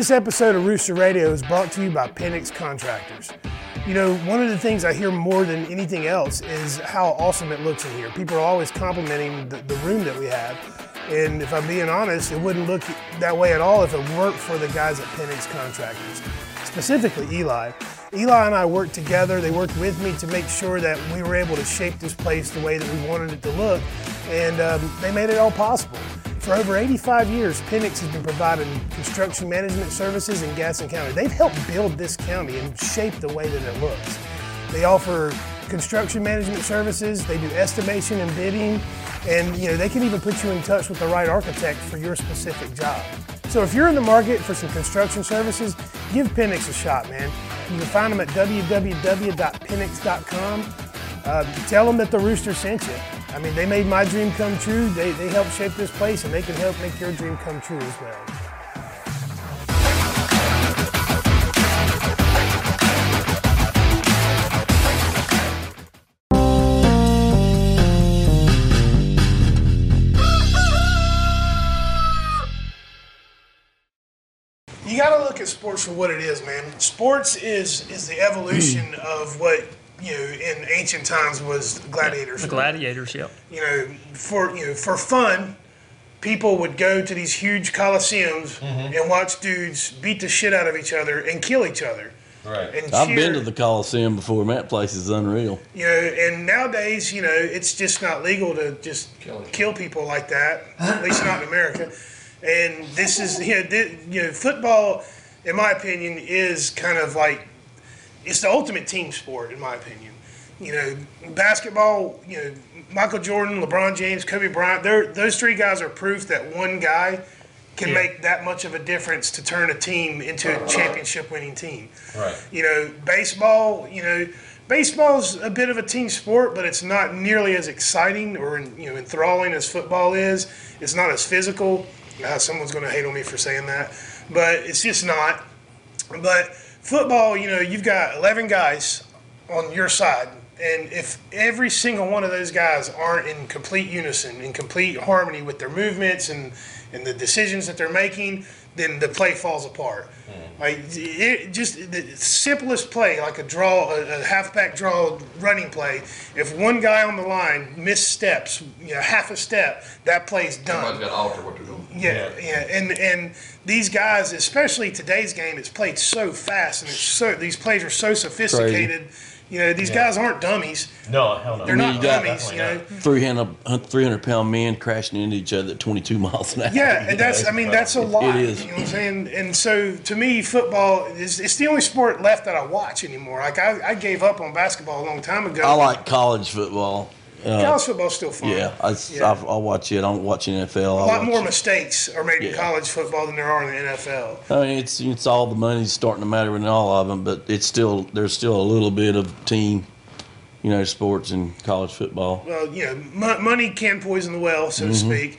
This episode of Rooster Radio is brought to you by Penix Contractors. You know, one of the things I hear more than anything else is how awesome it looks in here. People are always complimenting the, the room that we have. And if I'm being honest, it wouldn't look that way at all if it weren't for the guys at Penix Contractors, specifically Eli. Eli and I worked together. They worked with me to make sure that we were able to shape this place the way that we wanted it to look. And um, they made it all possible. For over 85 years, Penix has been providing construction management services in Gaston County. They've helped build this county and shape the way that it looks. They offer construction management services, they do estimation and bidding, and you know they can even put you in touch with the right architect for your specific job. So if you're in the market for some construction services, give Penix a shot, man. You can find them at www.penix.com. Uh, tell them that the Rooster sent you. I mean, they made my dream come true. They, they helped shape this place, and they can help make your dream come true as well. Look at sports for what it is, man. Sports is is the evolution hmm. of what you know in ancient times was gladiators. The gladiators, yep. you know, for you know, for fun, people would go to these huge coliseums mm-hmm. and watch dudes beat the shit out of each other and kill each other. Right. And I've cheer. been to the Coliseum before, and that place is unreal. You know, and nowadays, you know, it's just not legal to just kill, kill people like that. At least not in America. And this is, you know, thi- you know, football, in my opinion, is kind of like it's the ultimate team sport, in my opinion. You know, basketball, you know, Michael Jordan, LeBron James, Kobe Bryant, those three guys are proof that one guy can Yeah. make that much of a difference to turn a team into a championship winning team. Right. You know, baseball, you know, baseball's a bit of a team sport, but it's not nearly as exciting or you know enthralling as football is. It's not as physical. Uh, someone's going to hate on me for saying that, but it's just not. But football, you know, you've got 11 guys on your side, and if every single one of those guys aren't in complete unison, in complete harmony with their movements and and the decisions that they're making, then the play falls apart. Hmm. Like it, just the simplest play, like a draw, a, a halfback draw running play. If one guy on the line missteps, you know, half a step, that play's done. Somebody's got to alter what they're doing. Yeah, yeah, and and these guys, especially today's game, it's played so fast, and it's so these plays are so sophisticated. You know, these guys aren't dummies. No, hell no. They're mean, not you got- dummies. You know. 300, 300 pound men crashing into each other at 22 miles an hour. Yeah, and that's I mean that's a lot. is. You know what I'm saying? And so to me, football is it's the only sport left that I watch anymore. Like I, I gave up on basketball a long time ago. I like college football. Uh, college football's still fun. yeah, I, Yeah. I, I watch it. I don't watch NFL. a lot more it. mistakes are made in college football than there are in the NFL. I mean, it's it's all the money's starting to matter in all of them, but it's still there's still a little bit of team, you know, sports in college football. well, you know, mo- money can poison the well, so to Mm-hmm. speak.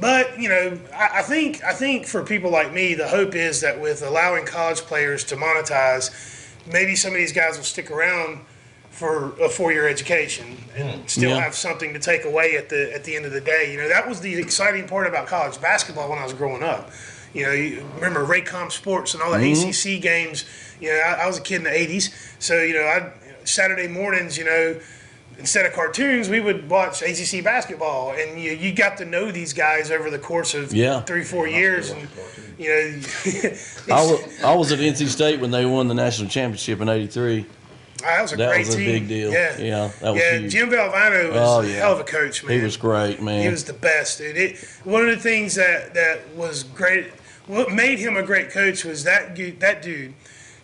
But you know, I, I think I think for people like me, the hope is that with allowing college players to monetize, maybe some of these guys will stick around for a four-year education and hmm. still Yeah. have something to take away at the at the end of the day. You know, that was the exciting part about college basketball when I was growing up. You know, you remember Raycom Sports and all the mm-hmm. ACC games. You know, I, I was a kid in the '80s, so you know, I Saturday mornings, you know instead of cartoons, we would watch ACC basketball, and you you got to know these guys over the course of Yeah. three four years, and you know. I was, I was at NC State when they won the national championship in '83. That was a That great was a team. big deal. Yeah, Yeah, that was yeah. huge. Jim Valvano was Oh, a hell of a coach, man. He was great, man. He was the best, dude. It, one of the things that, that was great, what made him a great coach was that that dude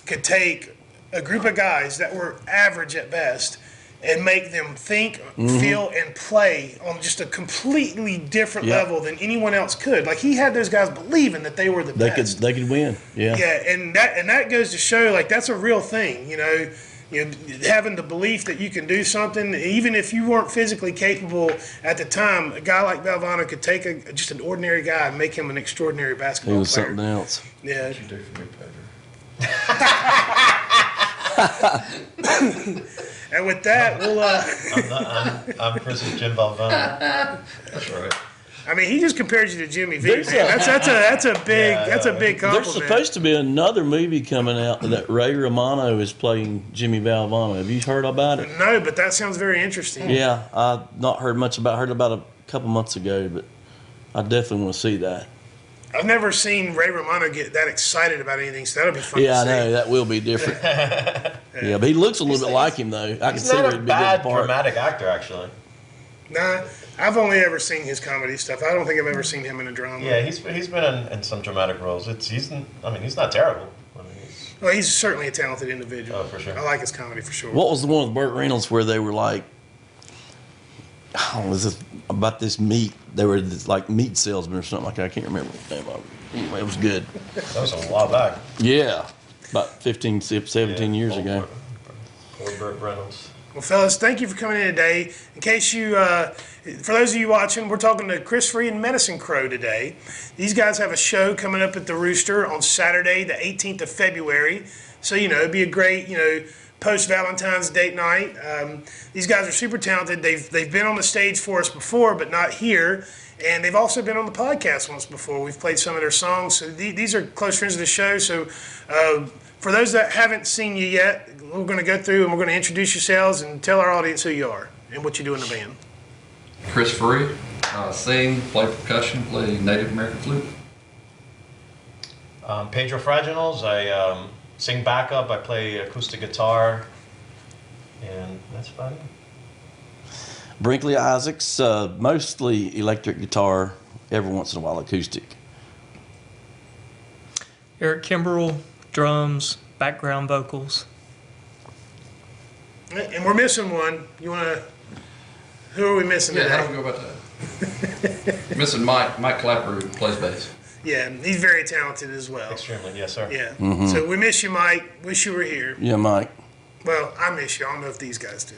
could take a group of guys that were average at best and make them think, Mm-hmm. feel, and play on just a completely different Yeah. level than anyone else could. Like he had those guys believing that they were the They could best. they could win. Yeah. Yeah, and that and that goes to show like that's a real thing, you know. You know, having the belief that you can do something, even if you weren't physically capable at the time, a guy like Valvano could take a, just an ordinary guy and make him an extraordinary basketball player. He basketball was player. something else. Yeah, you do for me, Pedro? and with that, we'll. Uh, I'm, not, I'm, I'm Chris's Jim Valvano. That's right. I mean, he just compared you to Jimmy V. There's Man. a- That's that's a that's a big Yeah, that's a big compliment. There's supposed to be another movie coming out that Ray Romano is playing Jimmy Valvano. Have you heard about it? no, but that sounds very interesting. Yeah, I've not heard much about. Heard about a couple months ago, but I definitely want to see that. I've never seen Ray Romano get that excited about anything, so that'll be fun. Yeah, I see. know that will be different. yeah, but he looks a little bit like him though. I can see not where a he'd be a bad good dramatic actor, actually. Nah, I've only ever seen his comedy stuff. I don't think I've ever seen him in a drama. Yeah, he's he's been in, in some dramatic roles. It's he's n- I mean he's not terrible. I mean, he's, Well, he's certainly a talented individual. Oh, for sure. I like his comedy for sure. What was the one with Burt Reynolds where they were like, oh, was it about this meat? They were this, like meat salesmen or something like that. I can't remember the name of it. Anyway, it was good. that was a while back. Yeah, about 15, 17 Yeah, years poor ago. Burt- Poor Burt Reynolds. Well, fellas, thank you for coming in today. In case you, uh, for those of you watching, we're talking to Chris Free and Medicine Crow today. These guys have a show coming up at the Rooster on Saturday, the 18th of February. So, you know, it'd be a great, you know, post Valentine's date night. Um, these guys are super talented. They've, they've been on the stage for us before, but not here. And they've also been on the podcast once before. We've played some of their songs. So the, these are close friends of the show. So uh, for those that haven't seen you yet, we're going to go through and we're going to introduce yourselves and tell our audience who you are and what you do in the band. Chris Free, uh, sing, play percussion, play Native American flute. Um, Pedro Fraginals. I um, sing backup. I play acoustic guitar, and that's about it. Brinkley Isaacs, uh, mostly electric guitar, every once in a while acoustic. Eric Kimbrell, drums, background vocals. And we're missing one. You want to? Who are we missing Yeah, how do we go about that? Missing Mike, Mike Clapper who plays bass. Yeah, he's very talented as well. Extremely, yes, sir. Yeah. So we miss you, Mike. Wish you were here. Yeah, Mike. Well, I miss you. I don't know if these guys do.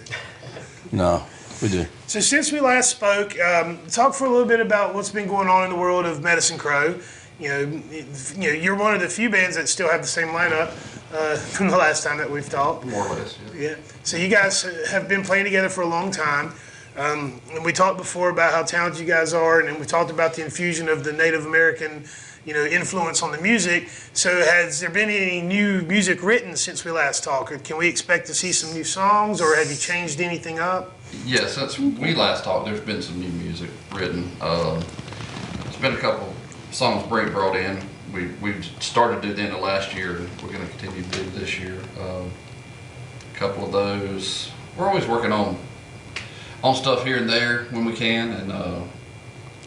No, we do. So since we last spoke, um, talk for a little bit about what's been going on in the world of Medicine Crow. You know, you know, you're one of the few bands that still have the same lineup uh, from the last time that we've talked. More or less. Yeah. Yeah. So you guys have been playing together for a long time. Um, and we talked before about how talented you guys are, and then we talked about the infusion of the Native American, you know, influence on the music. So has there been any new music written since we last talked? Can we expect to see some new songs, or have you changed anything up? Yeah, since we last talked, there's been some new music written. Um, there's been a couple songs Brent brought in. We we started at the end of last year, and we're going to continue to do it this year. Um, a couple of those. We're always working on on stuff here and there when we can, and uh,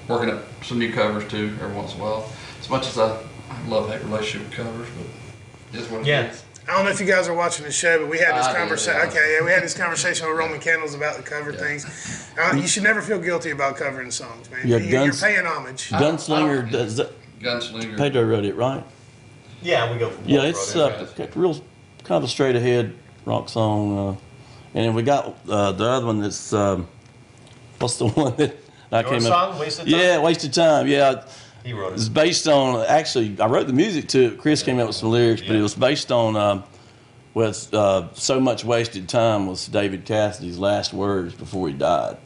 working up some new covers too every once in a while. As much as I love hate relationship with covers, but it's what it Yeah. is. I don't know if you guys are watching the show, but we had this I did, conversation. yeah. Okay, yeah, we had this conversation with Roman Candles about the cover Yeah. things. Uh, you should never feel guilty about covering songs, man. Yeah, You- you're Guns- paying homage. I- I Gunslinger does that. Gunslinger. Pedro wrote it, right? Yeah, we go. For Yeah, it's brothers. uh, real kind of a straight ahead rock song. Uh, and then we got uh, the other one that's um, what's the one that I Your came song, up? Wasted Time? Yeah, wasted time. Yeah, He wrote it. it's based on actually I wrote the music to it. Chris came up with some lyrics, but it was based on um, with uh, so much wasted time was David Cassidy's last words before he died.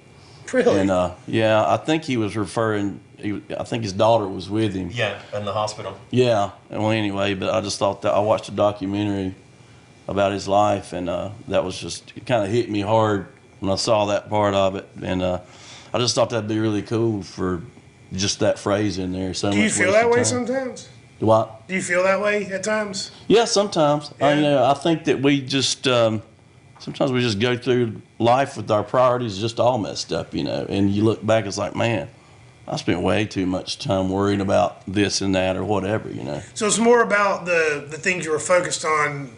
Really? And uh, yeah, I think he was referring. He, I think his daughter was with him. Yeah, in the hospital. Yeah. Well, anyway, but I just thought that I watched a documentary about his life, and uh, that was just it kind of hit me hard when I saw that part of it, and uh, I just thought that'd be really cool for just that phrase in there. So Do you feel that way time. sometimes? Do I? Do you feel that way at times? Yeah, sometimes. I, you Yeah. know, I think that we just um, sometimes we just go through life with our priorities just all messed up, you know. And you look back, it's like, man, I spent way too much time worrying about this and that or whatever, you know. So it's more about the the things you were focused on,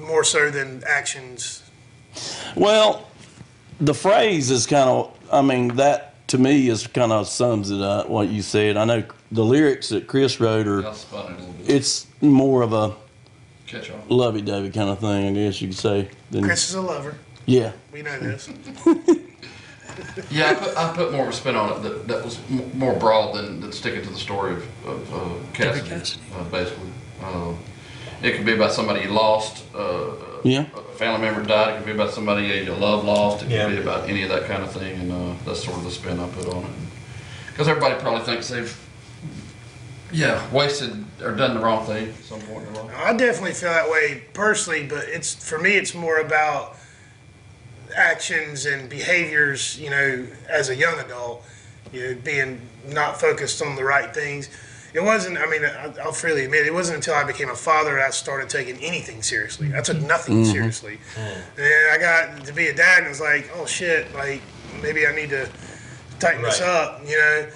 more so than actions. Well, the phrase is kind of i mean that to me is kind of sums it up what you said i know the lyrics that chris wrote are That's funny a little bit. it's more of a Catch on. lovey-dovey kind of thing i guess you could say than, Chris is a lover. yeah We know this. Yeah, I put, I put more of a spin on it that, that was m- more broad than, than sticking to the story of, of uh, Cassidy, Cassidy. Uh, basically. Uh, it could be about somebody you lost, uh, yeah a family member died, it could be about somebody you love lost, it could Yeah. be about any of that kind of thing, and uh, that's sort of the spin I put on it. Because everybody probably thinks they've, yeah, wasted or done the wrong thing at some point in their life. I definitely feel that way personally, but it's for me. It's more about actions and behaviors. You know, as a young adult, you know, being not focused on the right things. It wasn't. I mean, I- I'll freely admit, it wasn't until I became a father that I started taking anything seriously. I took nothing mm-hmm. seriously, mm-hmm. and then I got to be a dad, and it was like, oh shit, like maybe I need to tighten this up. You know.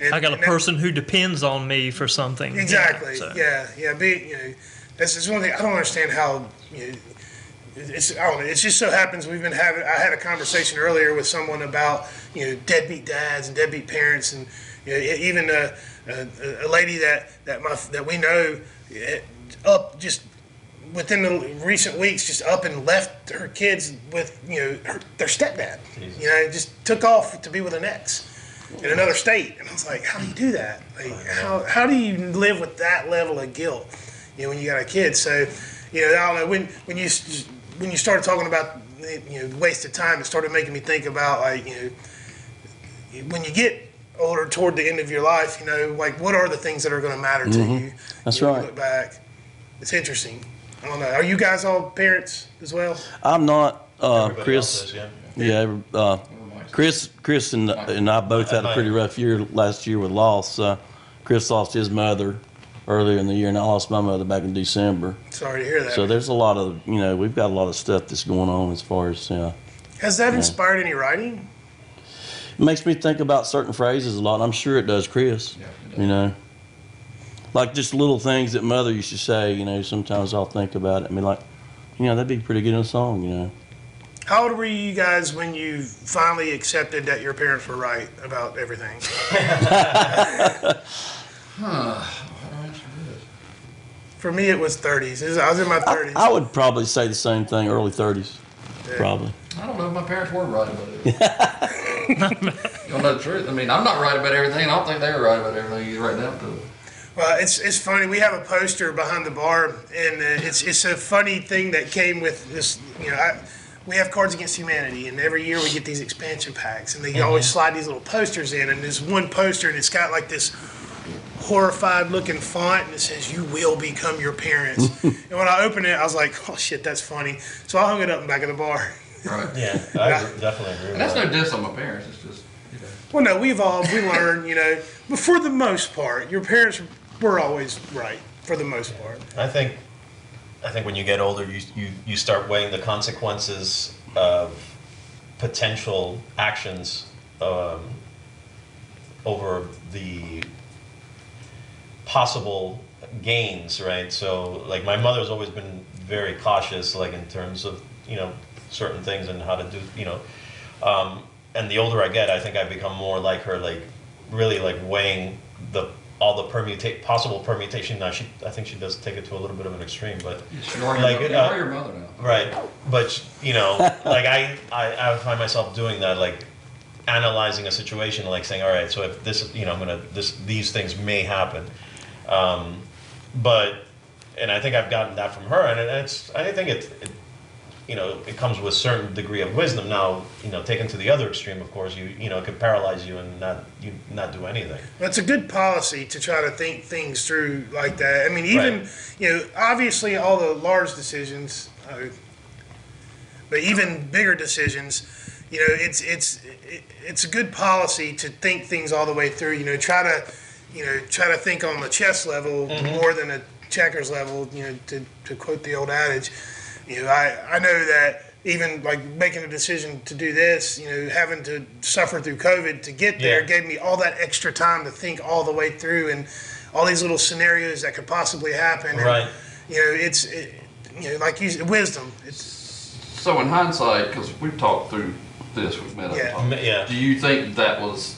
And- I got a and that- person who depends on me for something. you know, Exactly. so. Yeah, yeah. Be you know, that's just one thing. I don't understand how. You know, it's I don't know. It just so happens we've been having. I had a conversation earlier with someone about you know deadbeat dads and deadbeat parents, and you know, even a, a, a lady that that my that we know eh, up just within the recent weeks just up and left her kids with you know her, their stepdad. You know, just took off to be with an ex in another state, and I was like, how do you do that? Like, how how do you live with that level of guilt? You know, when you got a kid. So, you know, I don't know when when you when you started talking about you know waste of time, it started making me think about like you know when you get older toward the end of your life, you know, like what are the things that are going to matter to you? That's You know, right. Look back, it's interesting. I don't know. Are you guys all parents as well? i'm not uh, chris else is, yeah. yeah uh, chris chris and, and i both had a pretty rough year last year with loss uh, chris lost his mother earlier in the year and i lost my mother back in december Sorry to hear that. So there's a lot of, you know, we've got a lot of stuff that's going on as far as, uh, Has that inspired any writing? it makes me think about certain phrases a lot. I'm sure it does, Chris. Yeah, it does. You know, like just little things that mother used to say, you know, sometimes I'll think about it and be like, you know, that'd be pretty good in a song, you know. How old were you guys when you finally accepted that your parents were right about everything? For me, it was 30s. It was- I was in my 30s. I would probably say the same thing, early 30s, probably. I don't know if my parents were right about it. you don't know the truth. I mean, I'm not right about everything. I don't think they were right about everything you right down to it. Well, it's, it's funny. We have a poster behind the bar, and uh, it's it's a funny thing that came with this. You know, I, we have Cards Against Humanity, and every year we get these expansion packs, and they always slide these little posters in. And there's one poster, and it's got like this horrified looking font, and it says, "You will become your parents." and when I opened it, I was like, "Oh shit, that's funny." So I hung it up in the back of the bar. Right. Yeah, I definitely agree And that's that. no diss on my parents. It's just, you know. Well, no, we evolved, we learned, you know, but for the most part, your parents were always right for the most part. I think, I think when you get older, you, you, you start weighing the consequences of potential actions um, over the possible gains, right? So, like, my mother's always been very cautious, like, in terms of, you know, certain things and how to do, you know. Um, and the older I get, I think I've become more like her, like, really, like, weighing the all the permuta- possible permutation. Now, she, I think she does take it to a little bit of an extreme, but You are your, Like, mother, you uh, your mother now. Right, but you know, like I, I, I find myself doing that, like analyzing a situation, like saying, all right, so if this, you know, I'm gonna, this, these things may happen, um, but, and I think I've gotten that from her, and it's, I think it, it, you know, it comes with a certain degree of wisdom. Now, you know, taken to the other extreme, of course, you, you know, it could paralyze you and not, you not do anything. It's a good policy to try to think things through like that. I mean, even, Right. you know, obviously all the large decisions, uh, but even bigger decisions, you know, it's, it's, it, it's a good policy to think things all the way through, you know, try to, you know, try to think on the chess level mm-hmm. more than a checkers level, you know, to, to quote the old adage. You know, I, I know that even like making a decision to do this, you know, having to suffer through COVID to get there Yeah. gave me all that extra time to think all the way through and all these little scenarios that could possibly happen. And, Right. You know, it's, it, you know, like you said, wisdom. It's, So in hindsight, because we've talked through this. We've met up. Yeah. and talked. Ma- yeah. Do you think that was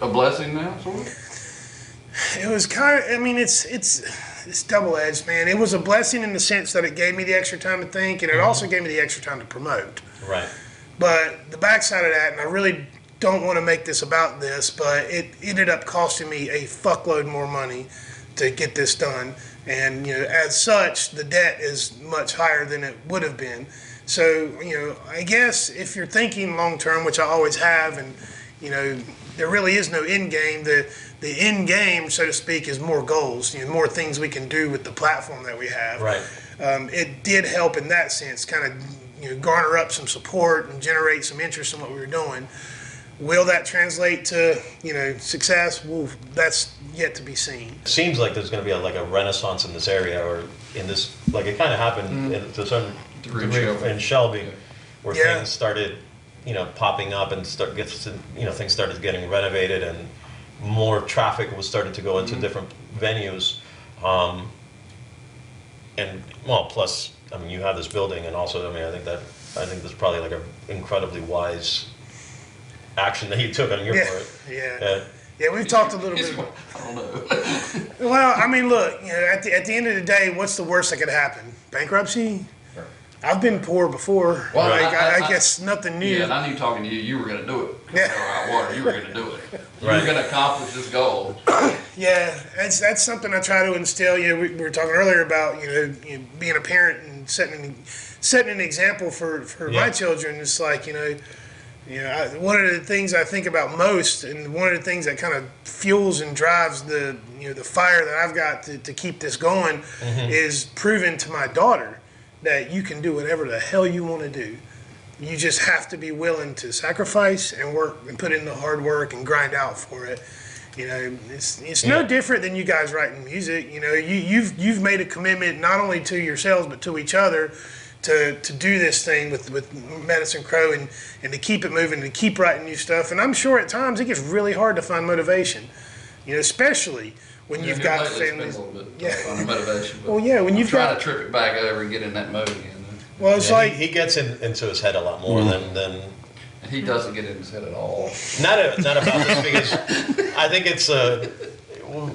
a blessing now? Sort of? It was kind of. I mean, it's it's it's double edged, man. It was a blessing in the sense that it gave me the extra time to think, and it also gave me the extra time to promote. Right. But the backside of that, and I really don't want to make this about this, but it ended up costing me a fuckload more money to get this done. And, you know, as such, the debt is much higher than it would have been. So, you know, I guess if you're thinking long term, which I always have, and, you know, there really is no end game. The the end game, so to speak, is more goals, you know, more things we can do with the platform that we have Right. um, it did help in that sense, kind of you know, garner up some support and generate some interest in what we were doing. Will that translate to you know success? Well, that's yet to be seen. seems like there's going to be a, like a renaissance in this area or in this like it kind of happened in, to some Degree in Shelby. in Shelby where Yeah. things started you know popping up and start gets you know things started getting renovated and more traffic was starting to go into different venues um, and well plus I mean you have this building and also I mean I think that I think that's probably like an incredibly wise action that you took on your Yeah, part yeah, Uh, yeah. We've talked a little It's- bit. I don't know. Well, I mean, look, you know, at the, at the end of the day, what's the worst that could happen? Bankruptcy. I've been poor before. Well, like, I- I, I- I, guess nothing new. Yeah, and I knew talking to you, you were going to do it. Yeah. Or out water, you were going to do it. You Right. going to accomplish this goal. Yeah, that's that's something I try to instill. You know, we, we were talking earlier about you know, you know being a parent and setting an, setting an example for for my children. It's like you know, you know, I, one of the things I think about most, and one of the things that kind of fuels and drives the you know the fire that I've got to, to keep this going, mm-hmm. is proving to my daughter that you can do whatever the hell you want to do. You just have to be willing to sacrifice and work and put in the hard work and grind out for it. You know, it's it's no different than you guys writing music. You know, you you've you've made a commitment not only to yourselves but to each other to to do this thing with with Medicine Crow and and to keep it moving and to keep writing new stuff. And I'm sure at times it gets really hard to find motivation. You know, especially when you've got Lately, it's been families. Yeah. motivation. Well, yeah, when I'm you've trying got to trip it back over and get in that mode again. Well, it's Yeah, like he, he gets in, into his head a lot more than, than he doesn't get in his head at all. not a, not about this because I think it's uh,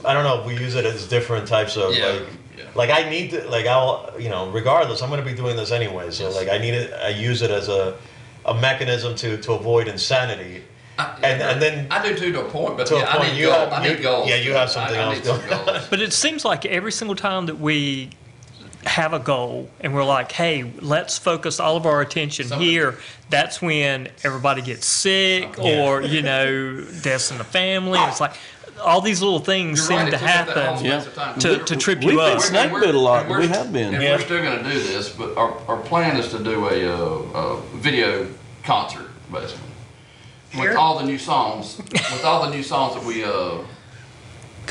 I don't know we use it as different types of Yeah, like yeah. like I need to like I'll you know regardless I'm going to be doing this anyway so Yes. like I need it I use it as a a mechanism to to avoid insanity and and then I do too to a point, but To a yeah, I point, need you goals. have- I need you- goals. yeah, you have something I, I else need some going goals. But it seems like every single time that we have a goal and we're like, hey, let's focus all of our attention Something- here, that's when everybody gets sick or, you know, deaths in the family. It's like all these little things You're seem right, to it took up that whole happen Yeah. space of time. to, We're- to trip We've you been up. snack- and we're- bit a lot, but we're- have been. And Yeah. we're still going to do this, but our, our plan is to do a, uh, a video concert, basically. Here? With all the new songs, with all the new songs that we, uh,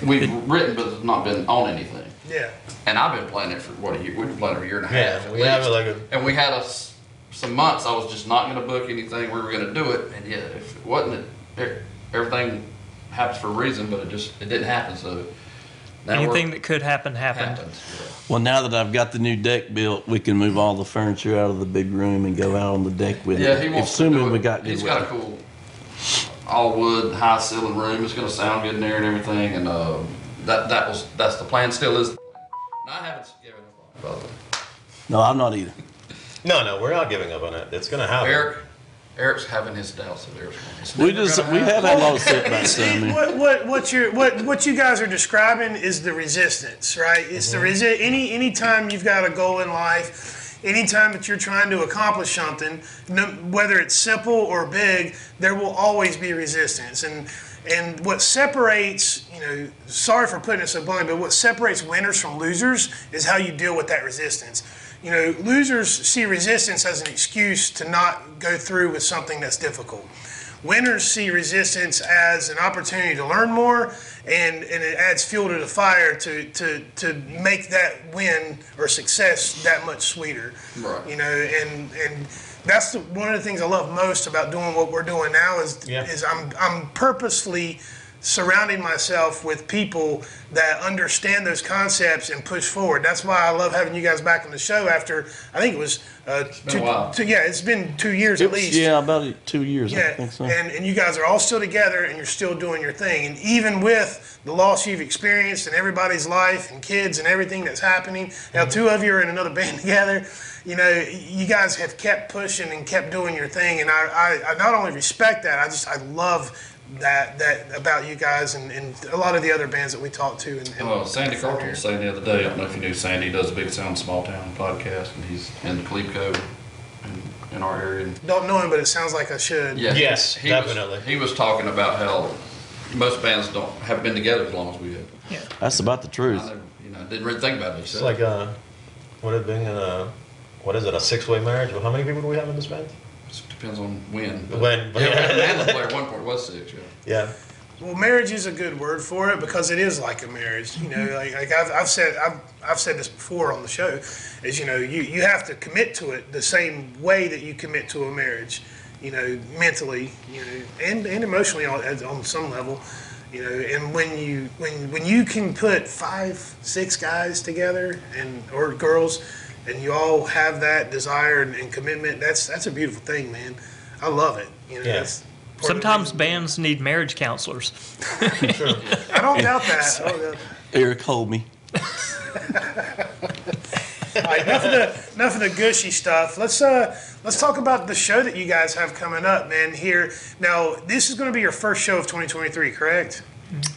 we've written, but it's not been on anything. Yeah. And I've been playing it for, what, a year, we've been playing it a year and a half. at we have least. like a- And we had us, some months, I was just not gonna book anything, we were gonna do it, and yeah, if it wasn't, it, everything happens for a reason, but it just, it didn't happen, so. now Anything that could happen happened. happens, yeah. Well, now that I've got the new deck built, we can move all the furniture out of the big room and go out on the deck with Yeah, it. he wants to Assuming do we it. got good He's got a cool, all wood, high ceiling room. It's gonna sound good in there and everything. And uh, that that was that's the plan. Still is. And I haven't given up on it. No, I'm not either. no no we're not giving up on it it's going to happen Eric, Eric's having his doubts of Eric's going. It's We never just gonna we happen. have had a lot of setbacks See, down what, what, what, you're, what, what you guys are describing is the resistance, right? It's the mm-hmm. resi- any anytime you've got a goal in life, anytime that you're trying to accomplish something, no, whether it's simple or big, there will always be resistance. And and what separates, you know, sorry for putting it so bluntly, but what separates winners from losers is how you deal with that resistance. You know, losers see resistance as an excuse to not go through with something that's difficult. Winners see resistance as an opportunity to learn more, and, and it adds fuel to the fire to, to, to make that win or success that much sweeter. Right. You know, and and that's the, one of the things I love most about doing what we're doing now is Yeah. is I'm I'm purposefully surrounding myself with people that understand those concepts and push forward. That's why I love having you guys back on the show after I think it was uh, two, two- yeah, it's been two years It at least. yeah, about two years. I Yeah, think so. and, and you guys are all still together and you're still doing your thing. And even with the loss you've experienced in everybody's life and kids and everything that's happening, now two of you are in another band together. You know, you guys have kept pushing and kept doing your thing, and I, I, I not only respect that, I just I love that that about you guys and, and a lot of the other bands that we talked to. And, and Well, Sandy Carter was saying the other day, I don't know if you knew Sandy, he does a Big Sound Small Town podcast, and he's in the Cleveco in, in our area. don't know him, but it sounds like I should. Yeah. Yes, he was- definitely. he was talking about how most bands don't have been together as long as we have. Yeah, That's about the truth. I never, you know, didn't really think about it. He It's like uh, what it being in a, what is it, a six-way marriage? Well, how many people do we have in this band? It depends on when. but- When- yeah, yeah. the player at one point was six. Yeah. Yeah. Well, marriage is a good word for it because it is like a marriage. You know, like, like I've, I've said, I've, I've said this before on the show, is you know, you, you have to commit to it the same way that you commit to a marriage. You know, mentally, you know, and, and emotionally on, on some level. You know, and when you when when you can put five, six guys together and or girls, and you all have that desire and, and commitment, that's that's a beautiful thing, man. I love it. You know, Yeah. that's part of the Sometimes bands need marriage counselors. I don't doubt that. I don't doubt that. Eric told me. All right, enough of the enough of the gushy stuff. Let's uh let's talk about the show that you guys have coming up, man. Here now, this is going to be your first show of 2023, correct?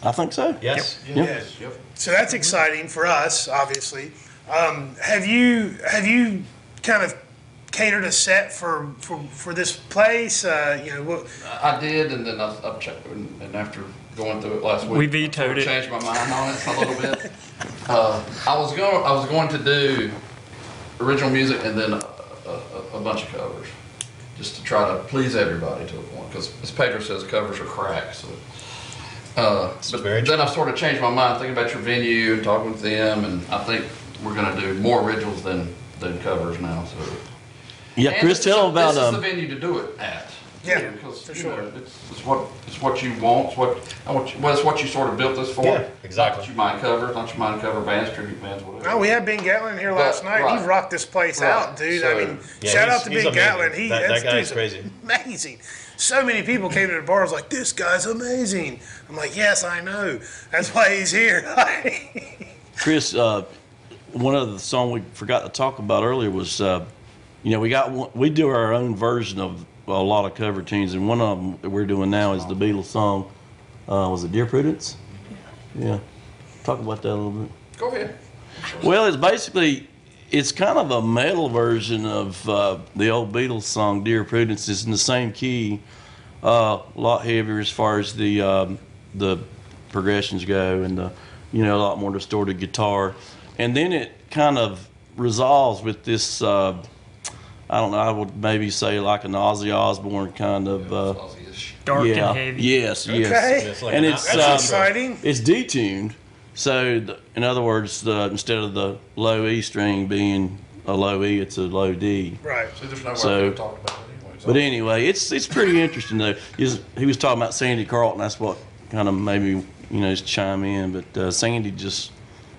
I think so. Yes. Yes. Yep. So that's exciting for us, obviously. Um, have you have you kind of catered a set for for, for this place? Uh, you know, what, I did, and then I, I checked, and, and after going through it last week, We vetoed I it. Changed my mind on it a little bit. uh, I was going, I was going to do original music and then a, a, a bunch of covers, just to try to please everybody to a point. Because as Pedro says, covers are crack. So, uh, but then I sort of changed my mind, thinking about your venue and talking with them, and I think we're going to do more originals than than covers now. So. Yeah, And Chris, this- tell him about This is um. the venue to do it at. Yeah, because for you sure. know, it's, it's what it's what you want. It's what I want. You, well, it's what you sort of built this for. Yeah, exactly. Not that you mind covers, not you mind cover bands, tribute bands, whatever. Oh, we had Ben Gatlin here last But- night. right. He rocked this place Right. out, dude. I mean, Yeah, shout he's- out to he's Ben amazing. Gatlin. He That- that that's- guy's dude's crazy. Amazing. So many people came to the bar. I was like, this guy's amazing. I'm like, yes, I know. That's why he's here. Chris, uh, one of the song we forgot to talk about earlier was, uh, you know, we got one, we do our own version of a lot of cover tunes, and one of them that we're doing now is the Beatles song. Uh, was it Dear Prudence? Yeah. Talk about that a little bit. Go ahead. Well, it's basically it's kind of a metal version of uh, the old Beatles song "Dear Prudence." It's in the same key, uh, a lot heavier as far as the um, the progressions go, and the you know a lot more distorted guitar, and then it kind of resolves with this. Uh, I don't know. I would maybe say like an Ozzy Osbourne kind of. Uh, Dark yeah. and heavy. Yes. Yes. Okay. It's like And an it's. That's um, exciting. It's detuned, so the, in other words, the, instead of the low E string being a low E, it's a low D. Right. See, there's no way So- to talk about it anyway. so- But anyway, it's it's pretty interesting though. He was, he was talking about Sandy Carlton. That's what kind of maybe you know just chime in. But uh, Sandy just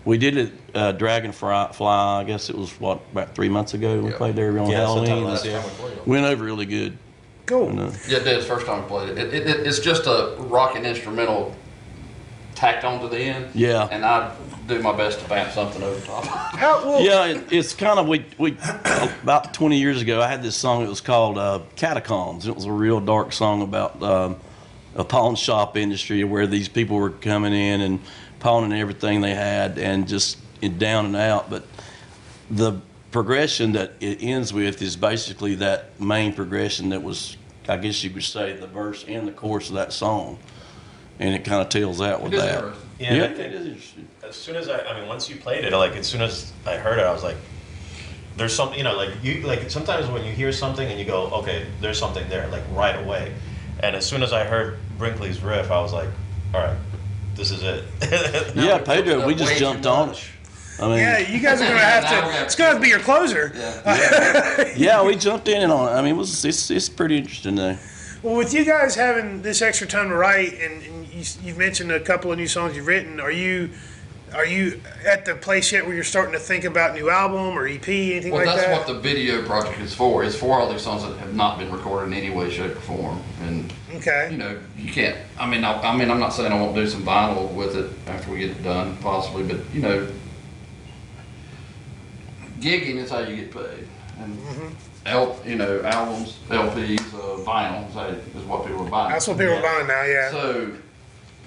we did it uh, Dragonfly. Fly, I guess it was what about three months ago. We Yeah. played there on Yeah, sometime Halloween. last year. Went over really good. Cool. And, uh, Yeah, it did. It's the first time I played it. It, it, it. It's just a rocking instrumental tacked onto the end. Yeah. And I do my best to vamp something over top. How, well, Yeah, it, it's kind of we we about 20 years ago. I had this song. It was called uh, Catacombs. It was a real dark song about um, a pawn shop industry where these people were coming in and pawning everything they had and just it down and out. But the progression that it ends with is basically that main progression that was, I guess you could say, the verse and the chorus of that song, and it kind of tells out with It is that. interesting. Yeah, yeah, that- it is interesting. As soon as I, I mean, once you played it, like as soon as I heard it, I was like, "There's something," you know, like you, like sometimes when you hear something and you go, "Okay, there's something there," like right away. And as soon as I heard Brinkley's riff, I was like, "All right, this is it." Yeah, Pedro, we just jumped on it. I mean, yeah, you guys are gonna have to. It's gonna have to be your closer. Yeah, we jumped in and on it. I mean, it was it's, it's pretty interesting though. Well, with you guys having this extra time to write, and, and you, you've mentioned a couple of new songs you've written, are you are you at the place yet where you're starting to think about new album or EP, anything Well, like that's what the video project is for. It's for all these songs that have not been recorded in any way, shape, or form. And okay. you know, you can't. I mean, I, I mean, I'm not saying I won't do some vinyl with it after we get it done, possibly, but you know, gigging is how you get paid. And Mm-hmm. L, you know, albums, LPs, uh, vinyl is, what people are buying. That's what people Yeah. are buying now. Yeah. So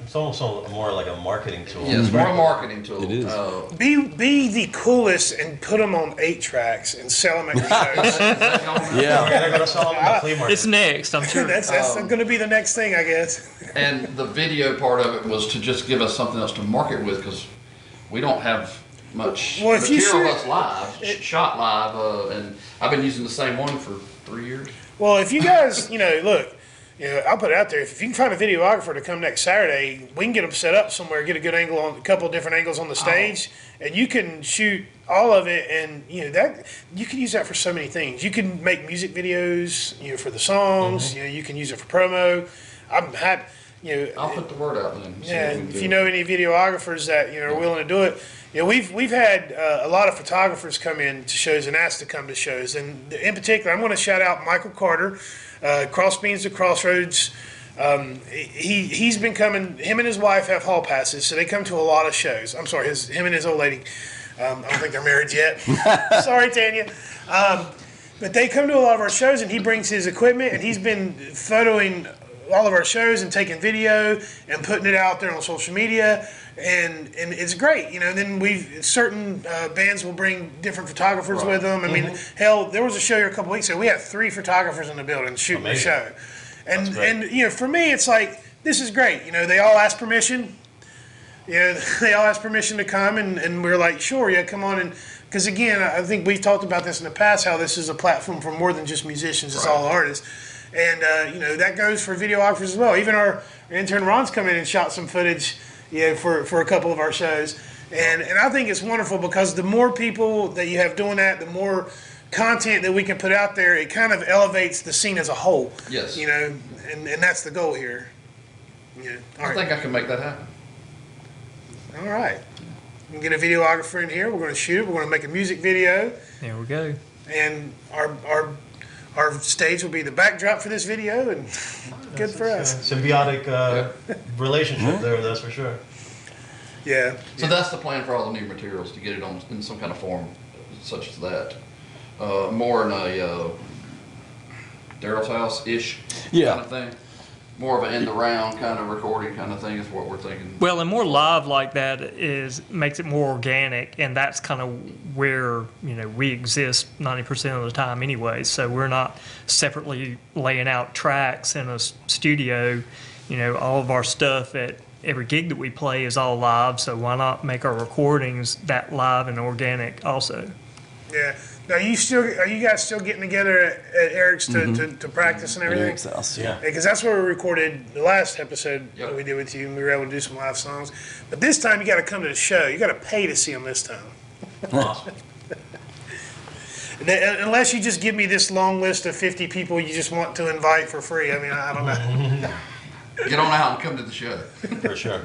It's almost more like a marketing tool. yeah, it's more a marketing tool. It is. Uh, Be be the coolest and put them on eight tracks and sell them at your shows. We're Yeah. gonna sell them in flea market. It's next, I'm sure. that's that's Um, going to be the next thing, I guess. And the video part of it was to just give us something else to market with because we don't have much Well, if you material shoot- of us live, sh- shot live, uh, and I've been using the same one for three years. Well, if you guys, you know, look, you know, I'll put it out there. If you can find a videographer to come next Saturday, we can get them set up somewhere, get a good angle on a couple of different angles on the stage, and you can shoot all of it. And you know that you can use that for so many things. You can make music videos, you know, for the songs. You know, you can use it for promo. I'm happy. You know, I'll put the word out then. yeah, what we can if you know any videographers that you know are willing to do it, you know we've we've had uh, a lot of photographers come in to shows and asked to come to shows, and in particular, I'm going to shout out Michael Carter, uh, Crossbeans to Crossroads. Um, he he's been coming. Him and his wife have hall passes, so they come to a lot of shows. I'm sorry, his him and his old lady. Um, I don't think they're married yet. sorry, Tanya. Um, but they come to a lot of our shows, and he brings his equipment, and he's been photoing all of our shows and taking video and putting it out there on social media, and and it's great, you know. And then we certain uh, bands will bring different photographers with them. I mean, hell, there was a show here a couple weeks ago. We had three photographers in the building shooting the show, and and you know, for me, it's like this is great. You know, they all ask permission. You know, they all asked permission to come, and, and we are like, sure, yeah, come on. And because again, I think we've talked about this in the past, how this is a platform for more than just musicians; it's all artists. And uh, you know that goes for videographers as well. Even our intern Ron's come in and shot some footage, you know, for for a couple of our shows. And and I think it's wonderful because the more people that you have doing that, the more content that we can put out there, it kind of elevates the scene as a whole. Yes. You know, and, and that's the goal here. Yeah. All I right. think I can make that happen. All right. We can get a videographer in here. We're going to shoot it. We're going to make a music video, There we go. and our our our stage will be the backdrop for this video, and good for us. Symbiotic uh, relationship there, that's for sure. Yeah. So that's the plan for all the new materials to get it on in some kind of form, such as that. Uh, more in a uh, Daryl's house ish Yeah. kind of thing. More of an in the round kind of recording kind of thing is what we're thinking. Well, and more live like that is makes it more organic, and that's kind of where you know we exist ninety percent of the time anyway. So we're not separately laying out tracks in a studio. You know, all of our stuff at every gig that we play is all live. So why not make our recordings that live and organic also? Yeah. Now you still are you guys still getting together at, at Eric's to, to, to practice and everything? Eric's house. Yeah. Because that's where we recorded the last episode Yep. that we did with you, and we were able to do some live songs. But this time, you got to come to the show. You got to pay to see them this time. Awesome. Unless you just give me this long list of 50 people you just want to invite for free. I mean, I I don't know. Get on out and come to the show. For sure.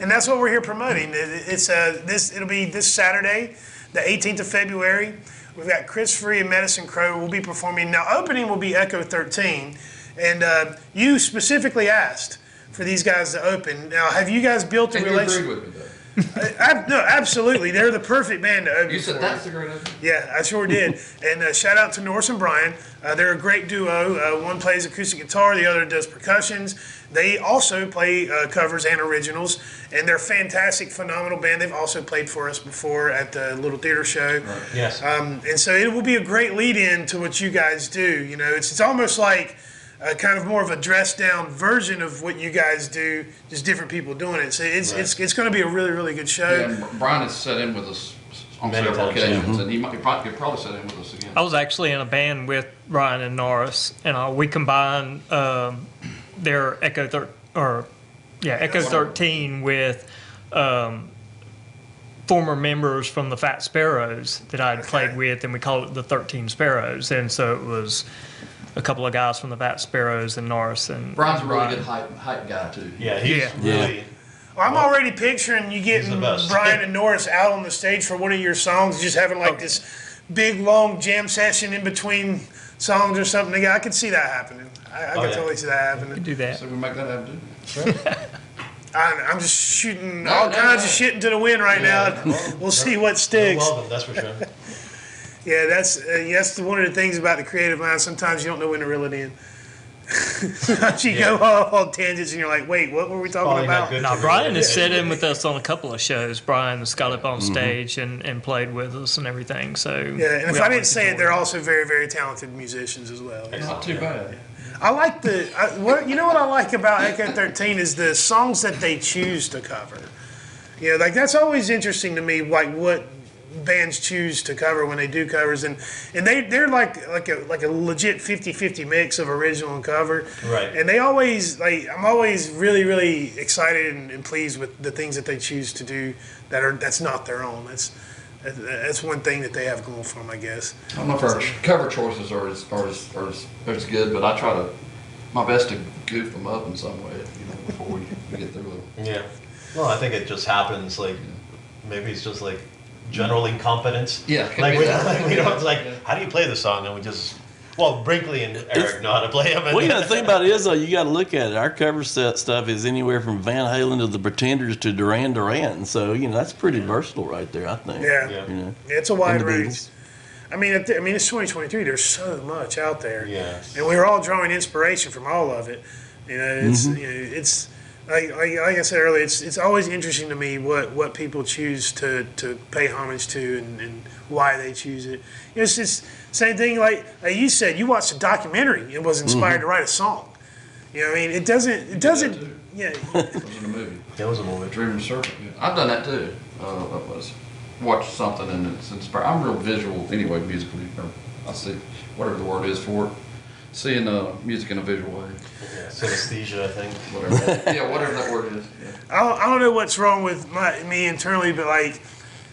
And that's what we're here promoting. It's uh, this. It'll be this Saturday, the 18th of February. We've got Chris Free and Medicine Crow will be performing. Now, opening will be Echo 13, and uh, you specifically asked for these guys to open. Now, have you guys built a And you agreed relationship? with me though. Ab- no, absolutely. They're the perfect band to open. You said for. that's the great. Yeah, I sure did. and uh, shout out to Norris and Brian. Uh, they're a great duo. Uh, one plays acoustic guitar, the other does percussions. They also play uh, covers and originals, and they're a fantastic, phenomenal band. They've also played for us before at the Little Theater Show. Yes. Um, and so it will be a great lead in to what you guys do. You know, it's, it's almost like a kind of more of a dressed down version of what you guys do, just different people doing it. So it's it's, it's going to be a really really good show. Yeah, Brian has set in with us on Many several times, occasions, and he might he probably, could probably sit in with us again. I was actually in a band with Ryan and Norris, and uh, we combined um, their Echo thir- or yeah Echo thirteen with um, former members from the Fat Sparrows that I'd played with, and we called it the Thirteen Sparrows, and so it was a couple of guys from the Fat Sparrows and Norris and Brian's a really good hype, hype guy too. Yeah, he's Yeah. really. Well, I'm already picturing you getting. Brian and Norris out on the stage for one of your songs, just having like this big long jam session in between songs or something. I could see that happening. I, I Oh, could yeah. totally see that happening. do that. So we make that happen too. I, I'm just shooting No, all no, kinds no. of shit into the wind right Yeah. now. We'll see what sticks. Welcome, that's for sure. Yeah, that's uh, that's the, one of the things about the creative mind. Sometimes you don't know when to reel it in. Sometimes you go all, on tangents and you're like, wait, what were we talking Probably not about? good Now, to Brian has it. sat in with us on a couple of shows. Brian has got up on Mm-hmm. stage and, and played with us and everything. So Yeah, and we if I didn't always say it, enjoy they're also very, very talented musicians as well. Not too bad. I like the I, what you know what I like about Echo Thirteen is the songs that they choose to cover. You know, like that's always interesting to me. Like what bands choose to cover when they do covers, and and they they're like like a like a legit 50-50 mix of original and cover. Right. And they always like I'm always really really excited and, and pleased with the things that they choose to do that are that's not their own. That's that- that's one thing that they have going for them, I guess. I don't know if our cover choices are as, are as, are as, are as good, but I try to, my best to goof them up in some way, you know, before we, we get through them. Yeah. Well, I think it just happens. Like maybe it's just like general incompetence. Yeah, Like be we, that. like, we don't it's like how do you play the song and we just well Brinkley and Eric know how to play them. Well, you know, the thing about it is, though, you got to look at it. Our cover set stuff is anywhere from Van Halen to the Pretenders to Duran Duran. And So, you know, that's pretty versatile right there, I think. Yeah. Yeah. You know, It's a wide range. Beatles. I mean, I mean, it's 2023. There's so much out there, Yes. and we are all drawing inspiration from all of it. You know, it's Mm-hmm. you know, it's like, like like I said earlier, it's it's always interesting to me what what people choose to to pay homage to and, and why they choose it. You know, it's just same thing. Like, like you said, you watched a documentary and was inspired Mm-hmm. to write a song. You know, what I mean, it doesn't it doesn't. Yeah, It was in a movie. That was a movie. Dreaming Serpent. Yeah. I've done that too. Uh, I was watch something and it's inspired. I'm real visual anyway, musically. Or I see whatever the word is for it. Seeing uh, music in a visual way. Yeah, synesthesia, I think. Whatever. yeah, whatever that word is. Yeah. I don't, I don't know what's wrong with my, me internally, but like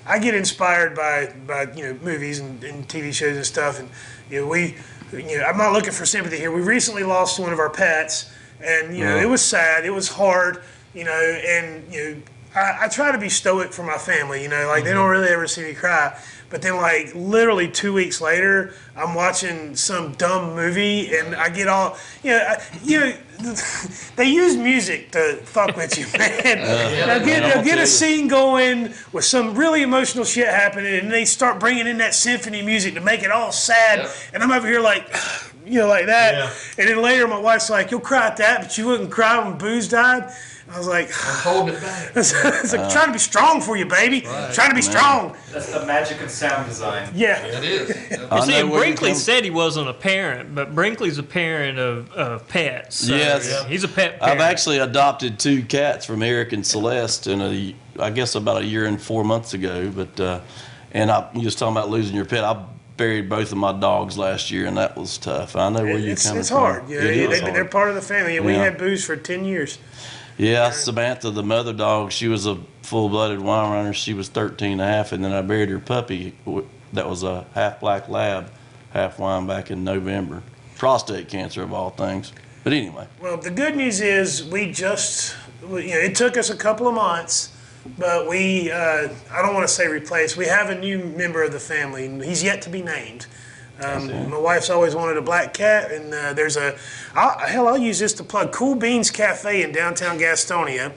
I get inspired by by you know movies and, and TV shows and stuff, and you know we you know I'm not looking for sympathy here. We recently lost one of our pets, and you know it was sad, it was hard, you know, and you know I, I try to be stoic for my family, you know, like they don't really ever see me cry. But then, like literally two weeks later, I'm watching some dumb movie, and I get all, you know, I, you know, they use music to fuck with you, man. they'll get, they'll get a scene going with some really emotional shit happening, and they start bringing in that symphony music to make it all sad. Yep. And I'm over here like, you know, like that. Yeah. And then later, my wife's like, "You'll cry at that, but you wouldn't cry when Booze died." I was like, I'm holding it back. "It's like trying to be strong for you, baby. Trying to be strong." That's the magic of sound design. Yeah. It is. I Well, see, know you Brinkley said he wasn't a parent, but Brinkley's a parent of, of pets. So Yes. he's a pet parent. I've actually adopted two cats from Eric and Celeste in a, I guess about a year and four months ago. But uh, and I you was talking about losing your pet. I buried both of my dogs last year, and that was tough. I know where you're It's, coming it's from. hard. You know, It they, hard. they're part of the family. And we had Booze for 10 years. Yeah, Samantha, the mother dog, she was a full-blooded Weimaraner. She was 13 and a half, and then I buried her puppy that was a half black lab, half Weim back in November. Prostate cancer of all things. But anyway, Well, the good news is we just, we- you know, it took us a couple of months, but we, uh, I don't want to say replaced, we have a new member of the family, and he's yet to be named. Um, my wife's always wanted a black cat, and uh, there's a, I'll, hell, I'll use this to plug Cool Beans Cafe in downtown Gastonia.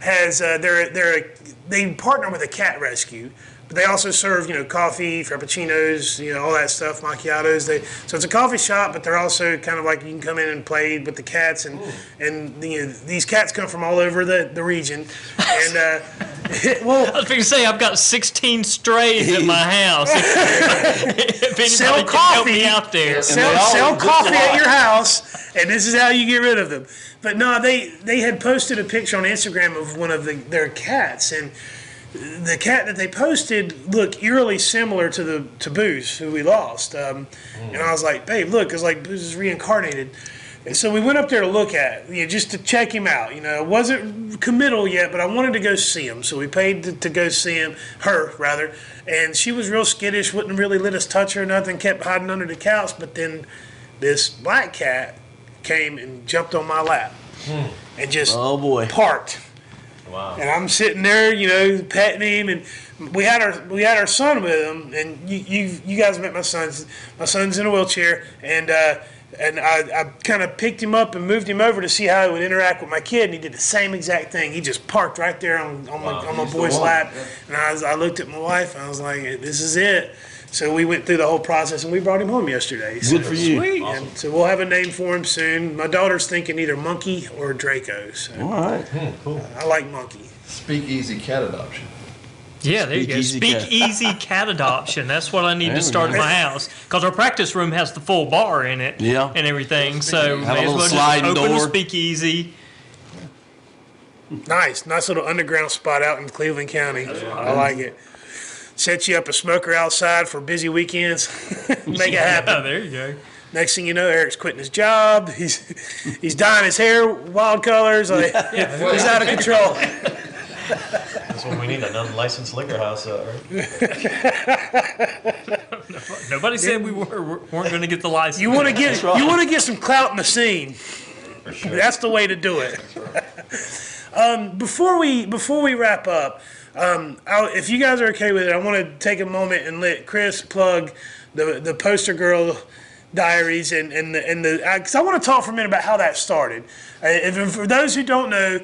Has uh, they're they're they partner with a cat rescue, but they also serve you know coffee, frappuccinos, you know all that stuff, macchiatos. They so it's a coffee shop, but they're also kind of like you can come in and play with the cats, and and you know, these cats come from all over the the region, and uh, well. I was going to say, I've got 16 strays at my house. if anybody Sell can help coffee. me out there. sell, sell coffee at your house, and this is how you get rid of them. But no, they they had posted a picture on Instagram of one of the, their cats, and the cat that they posted looked eerily similar to the to Booze, who we lost. Um, And I was like, babe, look, it's like Booze is reincarnated. And so we went up there to look at, you know, just to check him out. You know, it wasn't committal yet, but I wanted to go see him. So we paid to, to go see him, her rather. And she was real skittish, wouldn't really let us touch her, nothing, kept hiding under the couch. But then this black cat came and jumped on my lap and just Oh boy. parked. Wow. And I'm sitting there, you know, petting him, and we had our we had our son with him, and you you, you guys met my son's my son's in a wheelchair, and uh, and I, I kind of picked him up and moved him over to see how he would interact with my kid, and he did the same exact thing. He just parked right there on, on my on my boy's lap, yeah. and I was, I looked at my wife, and I was like, this is it. So we went through the whole process, and we brought him home yesterday. So Good for you. Sweet. And so we'll have a name for him soon. My daughter's thinking either Monkey or Draco. So All right. Hmm, I like Monkey. Speak easy cat adoption. Yeah, there you go. Speak easy Speak cat. easy cat adoption. That's what I need There to start go. at my house because our practice room has the full bar in it. Yeah. And everything. So Have a may as little well just sliding open a door. speakeasy. Nice, nice little underground spot out in Cleveland County. I like it. Set you up a smoker outside for busy weekends. Make it happen. There you go. Next thing you know, Eric's quitting his job. He's he's dyeing his hair wild colors. Like he's out of control. That's what we need, an unlicensed liquor house, uh, right? Nobody said we were, weren't going to get the license. You want to get you want to get some clout in the scene. Sure. That's the way to do it. um, before we before we wrap up, um, if you guys are okay with it, I want to take a moment and let Chris plug the the Poster Girl Diaries and and the and the because I want to talk for a minute about how that started. Uh, for those who don't know,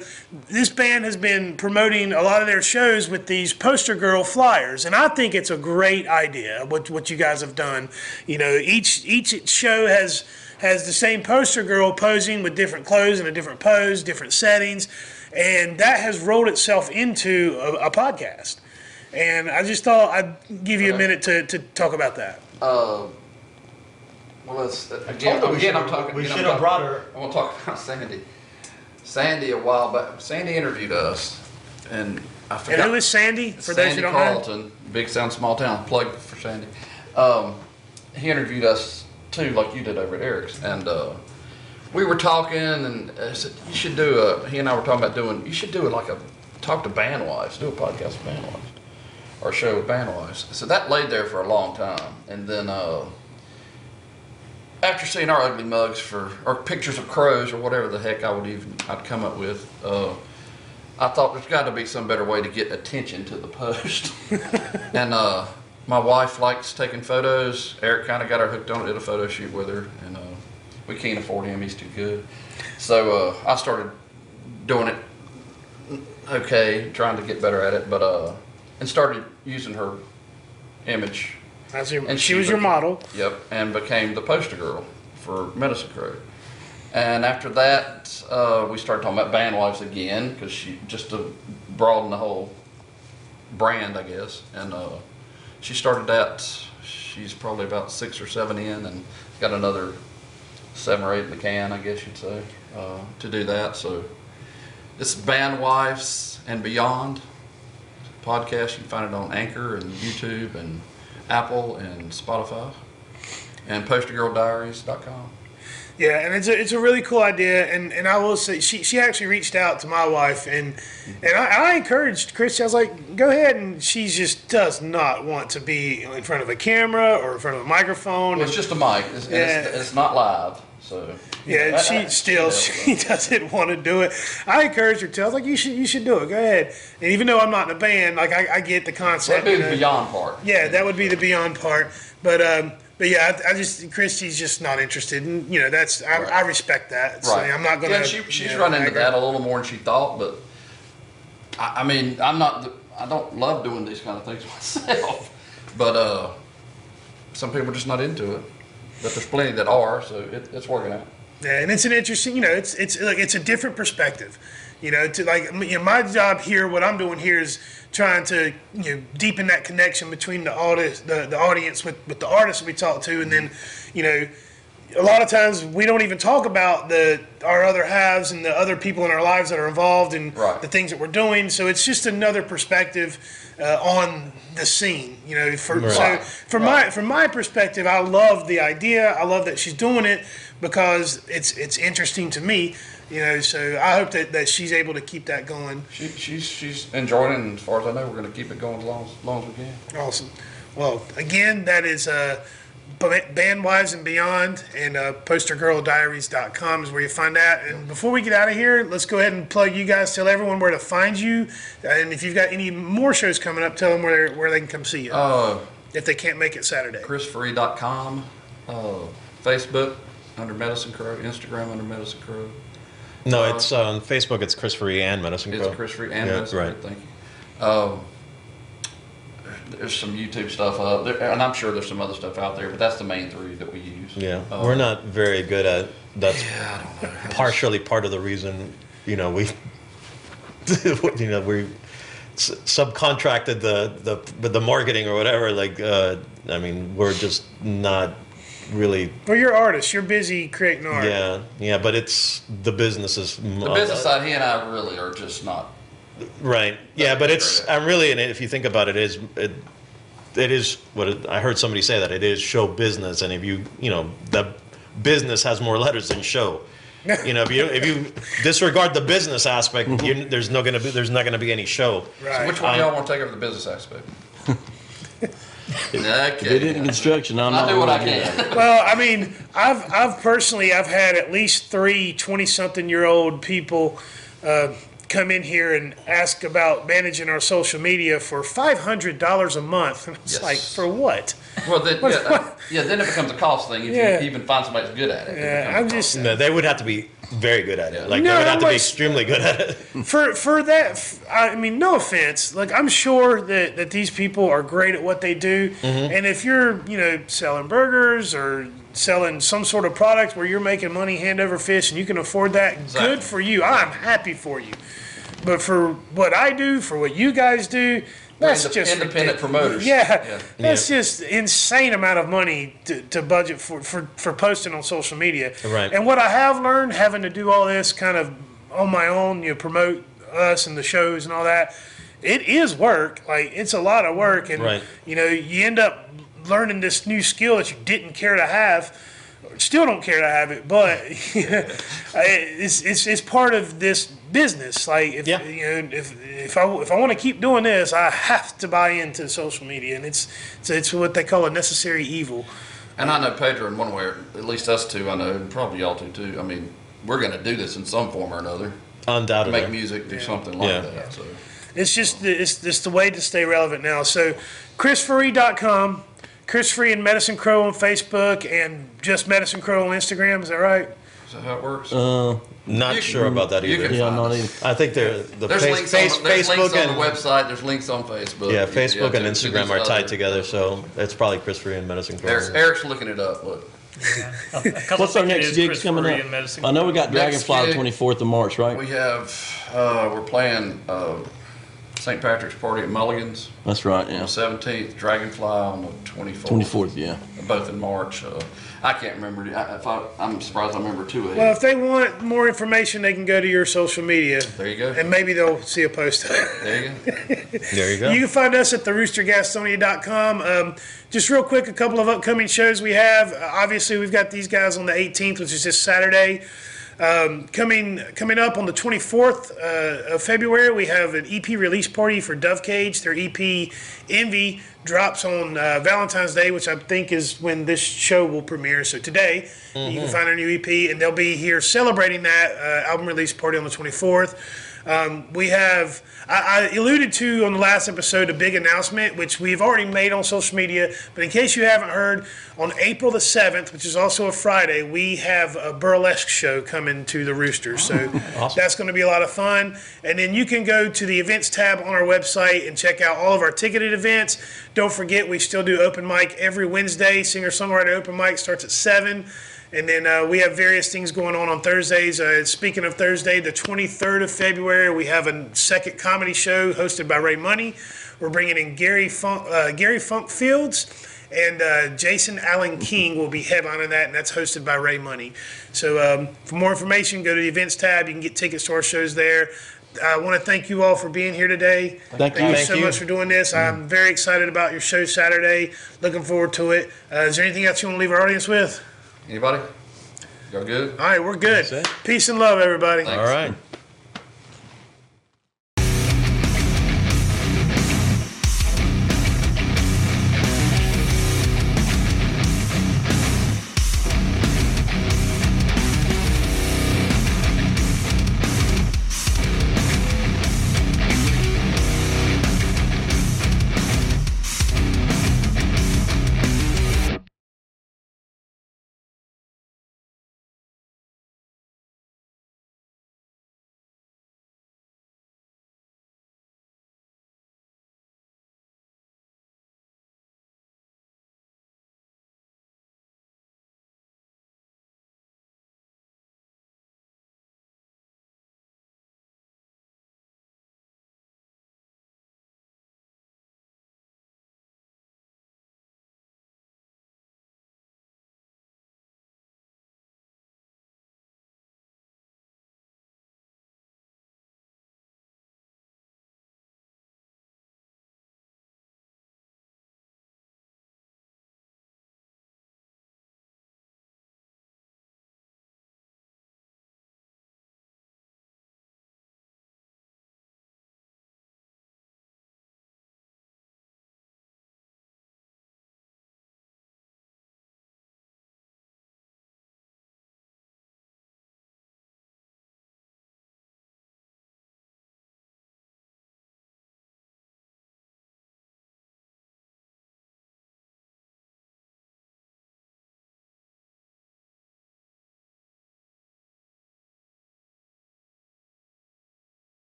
this band has been promoting a lot of their shows with these Poster Girl flyers, and I think it's a great idea what what you guys have done. You know, each each show has has the same poster girl posing with different clothes and a different pose, different settings, and that has rolled itself into a, a podcast. And I just thought I'd give you a minute to, to talk about that. Uh, well, it's, again, told her we again, I'm talking. we again, I'm should've talking- brought her. I want to talk about Sandy. Sandy a while back. Sandy interviewed us, and I forgot. And who is Sandy? For those Sandy who don't know, Carlton, big sound, small town. Plug for Sandy. Um, he interviewed us too, like you did over at Eric's, and uh, we were talking, and I said you should do a. He and I were talking about doing. You should do it like a talk to band wives. Do a podcast with band wives, or a show with band wives. So that laid there for a long time, and then. Uh, after seeing our ugly mugs for or pictures of crows or whatever the heck I would even I'd come up with, uh, I thought there's got to be some better way to get attention to the post. and uh, my wife likes taking photos. Eric kind of got her hooked on it. Did a photo shoot with her, and uh, we can't afford him. He's too good. So uh, I started doing it. Okay, trying to get better at it, but uh, and started using her image That's your, And she she was your model. Yep, and became the poster girl for Medicine Crow. And after that, uh, we started talking about band wives again because she just to broaden the whole brand, I guess. And uh, she started that. She's probably about six or seven in, and got another seven or eight in the can, I guess you'd say, uh, to do that. So it's Band Wives and Beyond podcast. You can find it on Anchor and YouTube and Apple and Spotify and postergirldiaries.com. Yeah, and it's a, it's a really cool idea, and, and I will say she, she actually reached out to my wife, and and I, I encouraged Chris. I was like, go ahead, and she just does not want to be in front of a camera or in front of a microphone. Well, it's just a mic. It's, and it's, Yeah. it's not live, so yeah, I- she I- still yeah, she doesn't want to do it. I encouraged her to. I was like, you should you should do it. Go ahead. And even though I'm not in a band, like I, I get the concept. That'd be the beyond part. Yeah, that would be the beyond part. But um, but yeah, I, I just Christy's just not interested, and you know that's I, Right. I respect that. So Right. I'm not gonna. Yeah, she, she's you know, run into nag that a little more than she thought, but I, I mean, I'm not. The, I don't love doing these kind of things myself, but uh, some people are just not into it. But there's plenty that are, so it, it's working out. Yeah, and it's an interesting, you know, it's it's like it's a different perspective. You know, to like you know, my job here, what I'm doing here is trying to you know deepen that connection between the artist, the, the audience with with the artists we talk to, and then you know. A lot of times we don't even talk about the our other halves and the other people in our lives that are involved in Right. the things that we're doing. So it's just another perspective uh, on the scene. You know, for, so Right. from my from my perspective, I love the idea. I love that she's doing it because it's it's interesting to me. You know, so I hope that, that she's able to keep that going. She, she's she's enjoying it, and as far as I know, we're going to keep it going as long as, long as we can. Awesome. Well, again, that is uh, Bandwives and Beyond, and uh, postergirldiaries.com is where you find that. And before we get out of here, let's go ahead and plug you guys. Tell everyone where to find you, and if you've got any more shows coming up, tell them where where they can come see you Uh, if they can't make it Saturday. ChrisFree.com, uh, Facebook under Medicine Crow, Instagram under Medicine Crow. No, Uh, it's on Facebook. It's Chris Free and Medicine It's. Chris Free and Yeah, Medicine right. Crow. Thank you. Um, there's some YouTube stuff up there, and I'm sure there's some other stuff out there, but that's the main three that we use. Yeah, Uh, we're not very good at. That's Yeah, I don't know. partially part of the reason. You know, we. you know, we subcontracted the the the marketing or whatever. Like, uh, I mean, we're just not really. Well, you're artists. You're busy creating art. Yeah, yeah, but it's the business is The uh, business side, he and I really are just not. Right. Yeah, but it's I'm really and if you think about it, it is it, it is what it, I heard somebody say that it is show business, and if you you know the business has more letters than show. You know, if you if you disregard the business aspect, you, there's no gonna be there's not gonna be any show. Right. So which one of y'all want to take over the business aspect? If it okay. isn't construction, I'm I not. do what I really good at it. can. Well, I mean, I've I've personally I've had at least three 20 something year old people uh, come in here and ask about managing our social media for five hundred dollars a month. And it's Yes. like for what? Well, then, yeah, that- yeah, then it becomes a cost thing if Yeah. you even find somebody that's good at it. it Yeah, becomes a I'm just No, they would have to be very good at it. Like No, they would have to I'm be like- extremely good at it. for for that. I mean, no offense. Like I'm sure that that these people are great at what they do, Mm-hmm. and if you're you know selling burgers or selling some sort of product where you're making money hand over fist and you can afford that, Exactly. good for you. I'm happy for you. But for what I do, for what you guys do, that's indep- just independent ridiculous. promoters. Yeah, Yeah. that's just insane amount of money to, to budget for, for for posting on social media. Right. And what I have learned, having to do all this kind of on my own, you know, promote us and the shows and all that, it is work. Like it's a lot of work, and Right. you know, you end up learning this new skill that you didn't care to have. Still don't care to have it, but it's, it's it's part of this business. Like if Yeah. you know if if I if I want to keep doing this, I have to buy into social media, and it's it's, it's what they call a necessary evil. And I know Pedro in one way, or at least us two, I know, and probably y'all two too. I mean, we're going to do this in some form or another. Undoubtedly. Make music, do something like Yeah. that. So. It's just the, it's, it's the way to stay relevant now. So, chrisfree.com, Chris Free and Medicine Crow on Facebook, and just Medicine Crow on Instagram. Is that right? Is that how it works? Uh, Not You sure can- about that you either. can yeah, not even. I think they're the There's, face, links, face, on, there's Facebook links on and the website. There's links on Facebook. yeah, Facebook to- and to Instagram these are tied other- together, so it's probably Chris Free and Medicine Crow. Eric's, Eric's looking it up. Look, What's our next gig coming up? I know we got Next Dragonfly the gig- 24th of March, right? we have uh, we're playing uh, St. Patrick's Party at Mulligan's That's right. on Yeah. the 17th, Dragonfly on the 24th. 24th. Yeah. Both in March. Uh, I can't remember. I, if I, I'm surprised I remember two of Well, them. if they want more information, they can go to your social media, There you go. and maybe they'll see a post. There you go. There you go. You can find us at theroostergastonia.com. Um, just real quick, a couple of upcoming shows we have. Uh, obviously, we've got these guys on the 18th, which is this Saturday. Um, coming coming up on the 24th uh, of February, we have an EP release party for Dove Cage. Their EP Envy drops on uh, Valentine's Day, which I think is when this show will premiere. So today, you can find our new EP, and they'll be here celebrating that uh, album release party on the 24th. Um, we have, I, I alluded to on the last episode, a big announcement, which we've already made on social media. But in case you haven't heard, on April the 7th, which is also a Friday, we have a burlesque show coming to the Rooster. So that's going to be a lot of fun. And then you can go to the events tab on our website and check out all of our ticketed events. Don't forget, we still do open mic every Wednesday. Singer songwriter open mic starts at 7. And then uh, we have various things going on on Thursdays. Uh, speaking of Thursday, the 23rd of February, we have a second comedy show hosted by Ray Money. We're bringing in Gary Funk, uh, Gary Funk Fields, and uh, Jason Allen King will be headlining that, and that's hosted by Ray Money. So um, for more information, go to the events tab. You can get tickets to our shows there. I want to thank you all for being here today. Thank you. Thank you Thank so you. much for doing this. I'm very excited about your show Saturday. Looking forward to it. Uh, is there anything else you want to leave our audience with? Anybody? Y'all good? All right, we're good. Peace and love, everybody. Thanks. All right.